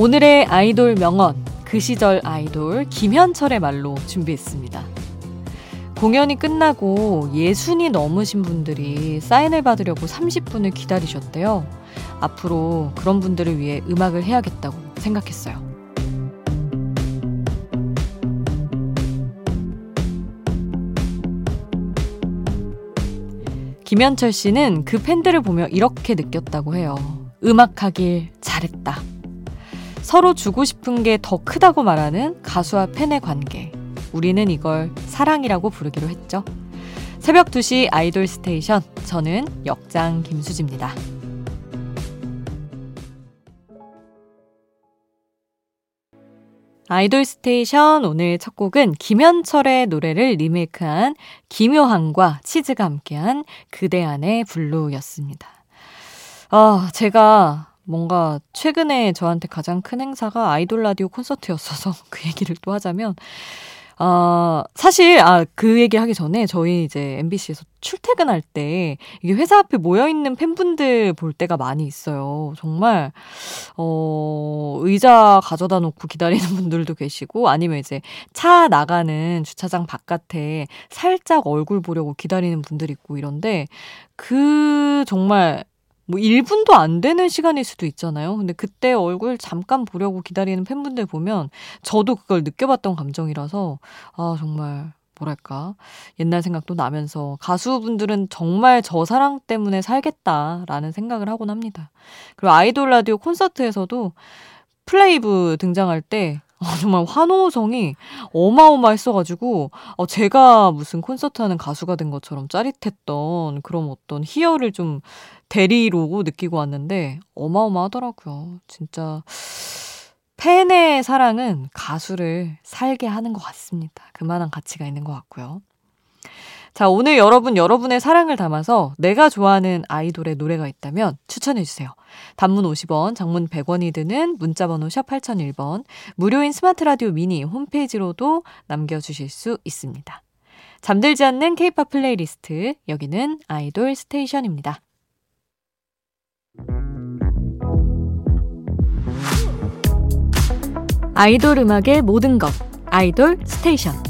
오늘의 아이돌 명언, 그 시절 아이돌 김현철의 말로 준비했습니다. 공연이 끝나고 예순이 넘으신 분들이 사인을 받으려고 30분을 기다리셨대요. 앞으로 그런 분들을 위해 음악을 해야겠다고 생각했어요. 김현철 씨는 그 팬들을 보며 이렇게 느꼈다고 해요. 음악하길 잘했다. 서로 주고 싶은 게 더 크다고 말하는 가수와 팬의 관계. 우리는 이걸 사랑이라고 부르기로 했죠. 새벽 2시 아이돌 스테이션. 저는 역장 김수지입니다. 아이돌 스테이션 오늘 첫 곡은 김현철의 노래를 리메이크한 김효한과 치즈가 함께한 그대 안의 블루였습니다. 아, 제가 뭔가 최근에 저한테 가장 큰 행사가 아이돌 라디오 콘서트였어서 그 얘기를 또 하자면 어, 사실, 아, 그 얘기 하기 전에 저희 이제 MBC에서 출퇴근할 때 이게 회사 앞에 모여있는 팬분들 볼 때가 많이 있어요. 정말, 어, 의자 가져다 놓고 기다리는 분들도 계시고 아니면 이제 차 나가는 주차장 바깥에 살짝 얼굴 보려고 기다리는 분들 있고 이런데 그 정말 뭐 1분도 안 되는 시간일 수도 있잖아요. 근데 그때 얼굴 잠깐 보려고 기다리는 팬분들 보면 저도 그걸 느껴봤던 감정이라서 아, 정말 뭐랄까 옛날 생각도 나면서 가수분들은 정말 저 사랑 때문에 살겠다라는 생각을 하곤 합니다. 그리고 아이돌 라디오 콘서트에서도 플레이브 등장할 때 어, 정말 환호성이 어마어마했어가지고 어, 제가 무슨 콘서트 하는 가수가 된 것처럼 짜릿했던 그런 어떤 희열을 좀 대리로 느끼고 왔는데 어마어마하더라고요. 진짜 팬의 사랑은 가수를 살게 하는 것 같습니다. 그만한 가치가 있는 것 같고요. 자, 오늘 여러분, 여러분의 사랑을 담아서 내가 좋아하는 아이돌의 노래가 있다면 추천해주세요. 단문 50원, 장문 100원이 드는 문자번호 샵 8001번, 무료인 스마트라디오 미니 홈페이지로도 남겨주실 수 있습니다. 잠들지 않는 케이팝 플레이리스트, 여기는 아이돌 스테이션입니다. 아이돌 음악의 모든 것, 아이돌 스테이션.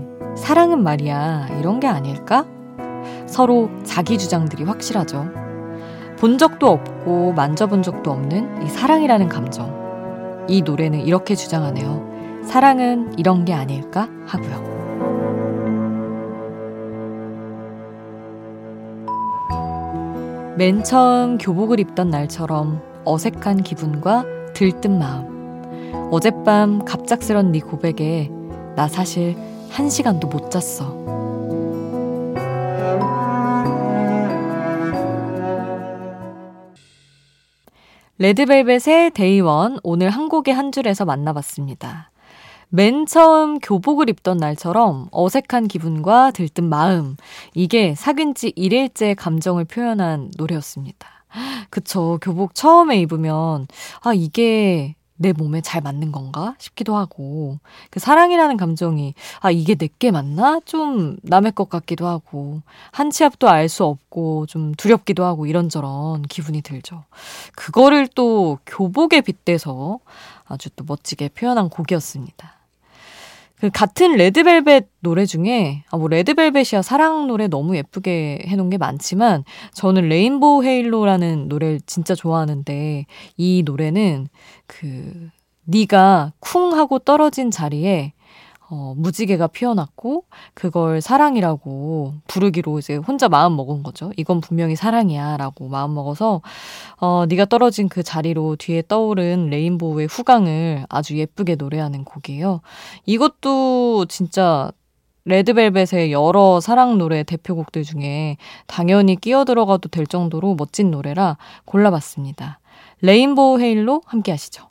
사랑은 말이야 이런 게 아닐까? 서로 자기 주장들이 확실하죠. 본 적도 없고 만져본 적도 없는 이 사랑이라는 감정. 이 노래는 이렇게 주장하네요. 사랑은 이런 게 아닐까 하고요. 맨 처음 교복을 입던 날처럼 어색한 기분과 들뜬 마음. 어젯밤 갑작스런 네 고백에 나 사실 한 시간도 못 잤어. 레드벨벳의 데이원 오늘 한 곡의 한 줄에서 만나봤습니다. 맨 처음 교복을 입던 날처럼 어색한 기분과 들뜬 마음 이게 사귄 지 1일째 감정을 표현한 노래였습니다. 그쵸. 교복 처음에 입으면 아 이게 내 몸에 잘 맞는 건가 싶기도 하고 그 사랑이라는 감정이 아 이게 내게 맞나 좀 남의 것 같기도 하고 한 치 앞도 알 수 없고 좀 두렵기도 하고 이런저런 기분이 들죠. 그거를 또 교복에 빗대서 아주 또 멋지게 표현한 곡이었습니다. 그 같은 레드벨벳 노래 중에 아 뭐 레드벨벳이야 사랑 노래 너무 예쁘게 해놓은 게 많지만 저는 레인보우 헤일로라는 노래를 진짜 좋아하는데 이 노래는 그 네가 쿵 하고 떨어진 자리에 어, 무지개가 피어났고 그걸 사랑이라고 부르기로 이제 혼자 마음 먹은 거죠. 이건 분명히 사랑이야라고 마음 먹어서 어, 네가 떨어진 그 자리로 뒤에 떠오른 레인보우의 후광을 아주 예쁘게 노래하는 곡이에요. 이것도 진짜 레드벨벳의 여러 사랑 노래 대표곡들 중에 당연히 끼어 들어가도 될 정도로 멋진 노래라 골라봤습니다. 레인보우 헤일로 함께 하시죠.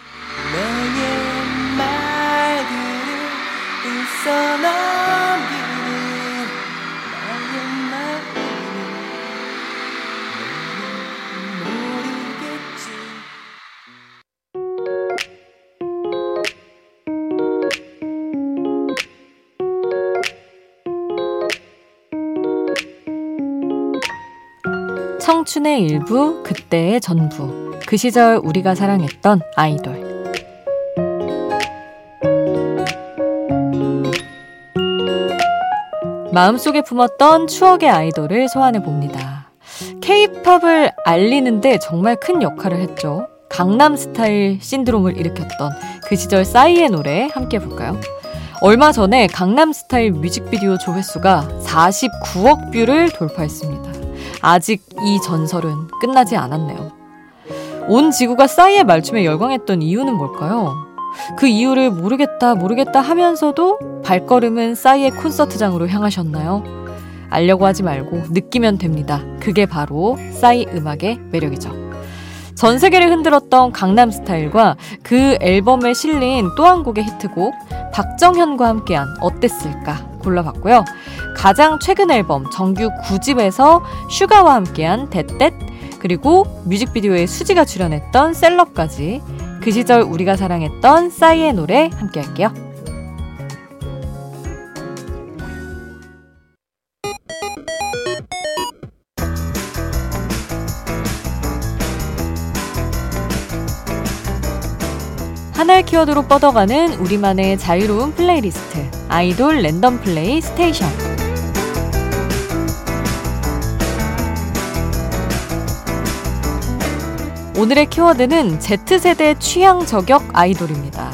청춘의 일부, 그때의 전부. 그 시절 우리가 사랑했던 아이돌. 마음속에 품었던 추억의 아이돌을 소환해 봅니다. 케이팝을 알리는데 정말 큰 역할을 했죠. 강남 스타일 신드롬을 일으켰던 그 시절 싸이의 노래 함께 볼까요? 얼마 전에 강남 스타일 뮤직비디오 조회수가 49억 뷰를 돌파했습니다. 아직 이 전설은 끝나지 않았네요. 온 지구가 싸이의 말춤에 열광했던 이유는 뭘까요? 그 이유를 모르겠다, 모르겠다 하면서도 발걸음은 싸이의 콘서트장으로 향하셨나요? 알려고 하지 말고 느끼면 됩니다. 그게 바로 싸이 음악의 매력이죠. 전 세계를 흔들었던 강남 스타일과 그 앨범에 실린 또 한 곡의 히트곡 박정현과 함께한 어땠을까 골라봤고요. 가장 최근 앨범 정규 9집에서 슈가와 함께한 댓댓 그리고 뮤직비디오에 수지가 출연했던 Celeb까지 그 시절 우리가 사랑했던 싸이의 노래 함께 할게요. 하나의 키워드로 뻗어가는 우리만의 자유로운 플레이리스트 아이돌 랜덤 플레이 스테이션 오늘의 키워드는 Z세대 취향 저격 아이돌입니다.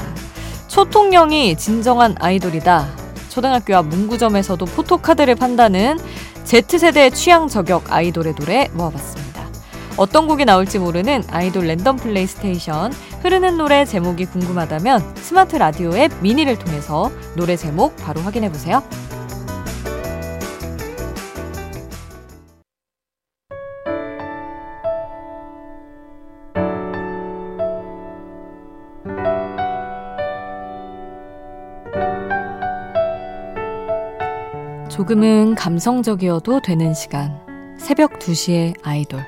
초통령이 진정한 아이돌이다. 초등학교 앞 문구점에서도 포토카드를 판다는 Z세대 취향 저격 아이돌의 노래 모아봤습니다. 어떤 곡이 나올지 모르는 아이돌 랜덤 플레이 스테이션 흐르는 노래 제목이 궁금하다면 스마트 라디오 앱 미니를 통해서 노래 제목 바로 확인해 보세요. 조금은 감성적이어도 되는 시간. 새벽 2시에 아이돌.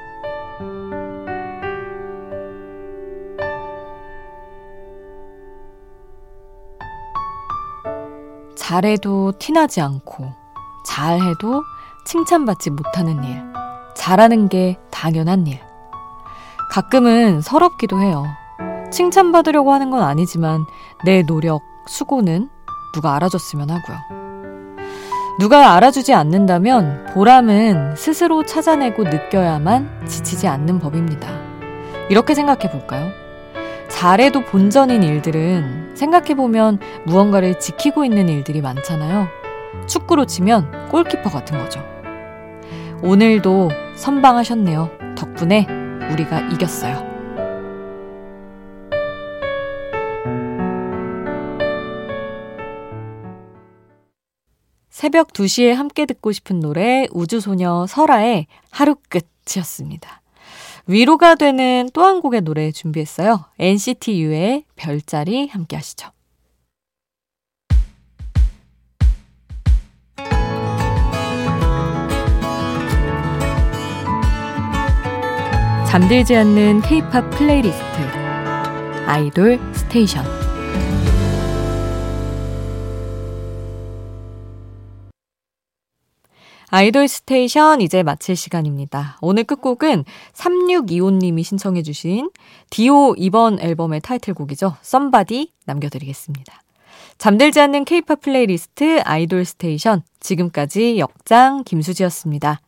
잘해도 티나지 않고, 잘해도 칭찬받지 못하는 일. 잘하는 게 당연한 일. 가끔은 서럽기도 해요. 칭찬받으려고 하는 건 아니지만 내 노력, 수고는 누가 알아줬으면 하고요. 누가 알아주지 않는다면 보람은 스스로 찾아내고 느껴야만 지치지 않는 법입니다. 이렇게 생각해 볼까요? 잘해도 본전인 일들은 생각해보면 무언가를 지키고 있는 일들이 많잖아요. 축구로 치면 골키퍼 같은 거죠. 오늘도 선방하셨네요. 덕분에 우리가 이겼어요. 새벽 2시에 함께 듣고 싶은 노래 우주소녀 설아의 하루 끝이었습니다. 위로가 되는 또 한 곡의 노래 준비했어요. NCT U의 별자리 함께 하시죠. 잠들지 않는 K-팝 플레이리스트 아이돌 스테이션 아이돌 스테이션 이제 마칠 시간입니다. 오늘 끝곡은 3625님이 신청해주신 디오 이번 앨범의 타이틀곡이죠. Somebody 남겨드리겠습니다. 잠들지 않는 케이팝 플레이리스트 아이돌 스테이션 지금까지 역장 김수지였습니다.